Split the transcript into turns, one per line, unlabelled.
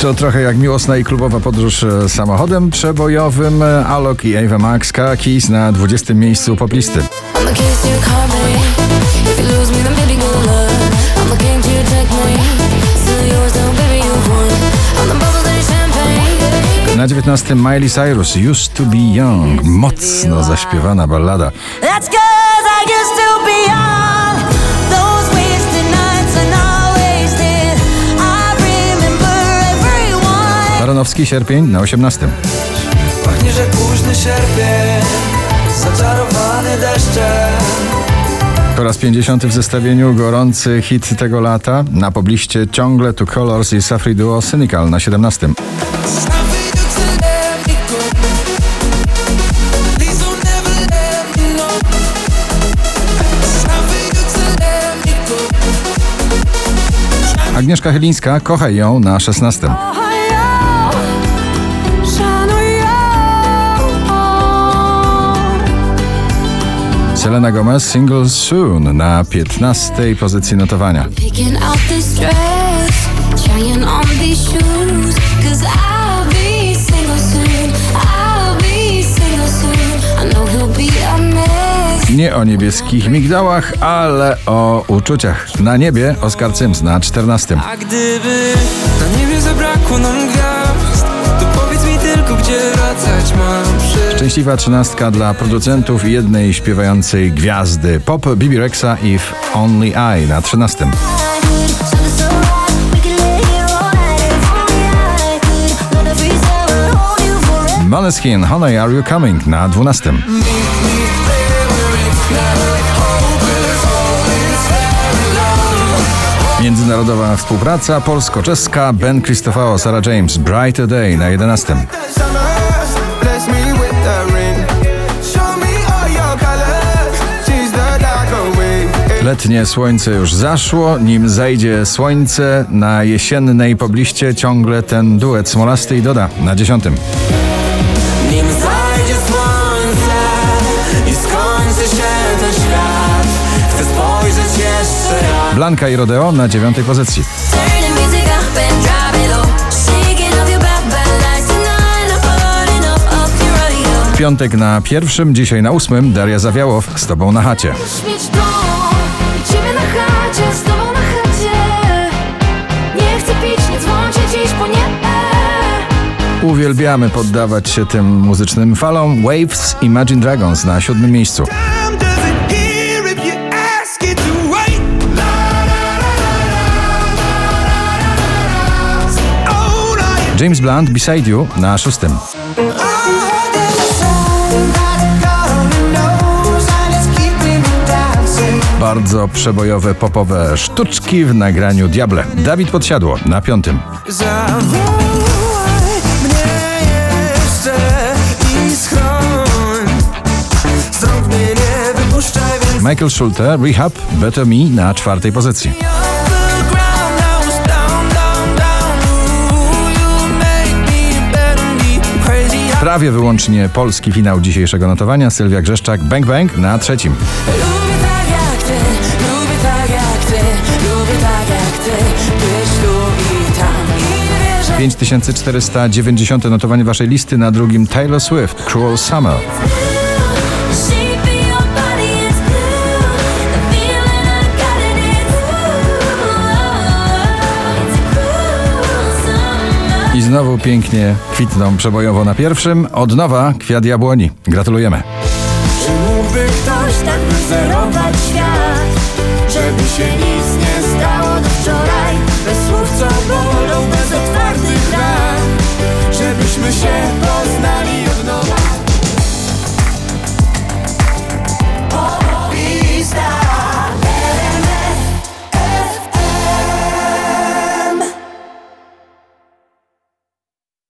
To trochę jak miłosna i klubowa podróż e, samochodem przebojowym. E, Alok i Ava Max Keys na 20. miejscu poplisty. Na 19. Miley Cyrus Used to be Young. Mocno zaśpiewana ballada.
That's cause I used to everyone.
Baronowski sierpień na 18.
Pachnie, że późny sierpień Zaczarowany deszczem
Po raz 50 w zestawieniu gorący hit tego lata. Na pobliście ciągle Two Colors i Safri Duo Cynical na 17. Agnieszka Chylińska, kochaj ją na 16. Selena Gomez, single Soon na 15 pozycji notowania. Nie o niebieskich migdałach, ale o uczuciach. Na niebie Oskar Cyms na 14.
A gdyby na niebie zabrakło nam gwiazd
Szczęśliwa trzynastka dla producentów i jednej śpiewającej gwiazdy pop Bibi Rexa i Only I na 13.
Something so right, we can lay here all night. If only I could let the freeze and hold you forever.
Måneskin, Honey Are You Coming na 12. Międzynarodowa współpraca polsko-czeska Ben Kristofao, Sarah James, Brighter Day na 11. Letnie słońce już zaszło, nim zajdzie słońce na jesiennej pobliście ciągle ten duet Smolasty i Doda na 10.
Nim zajdzie słońce I skończy się ten świat Chcę spojrzeć jeszcze raz
Blanka i Rodeo na 9 pozycji. Piątek na pierwszym, dzisiaj na ósmym Daria Zawiałow z tobą na chacie. Uwielbiamy poddawać się tym muzycznym falom. Waves Imagine Dragons na siódmym miejscu. James Blunt Beside You na szóstym. Bardzo przebojowe popowe sztuczki w nagraniu Diable. Dawid Podsiadło na piątym. Michael Schulte Rehab Better Me na czwartej pozycji. Prawie wyłącznie polski finał dzisiejszego notowania. Sylwia Grzeszczak Bang Bang na trzecim.
Tak tak tak jak ty Być tu i tam I nie wierzę
5490 notowanie waszej listy na drugim Taylor Swift Cruel Summer.
I
znowu pięknie kwitną przebojowo na pierwszym. Od nowa kwiat jabłoni. Gratulujemy.
Czy mógłby ktoś tak wyzerować świat, żeby się nic nie stało do wczoraj, bez słów co bolą,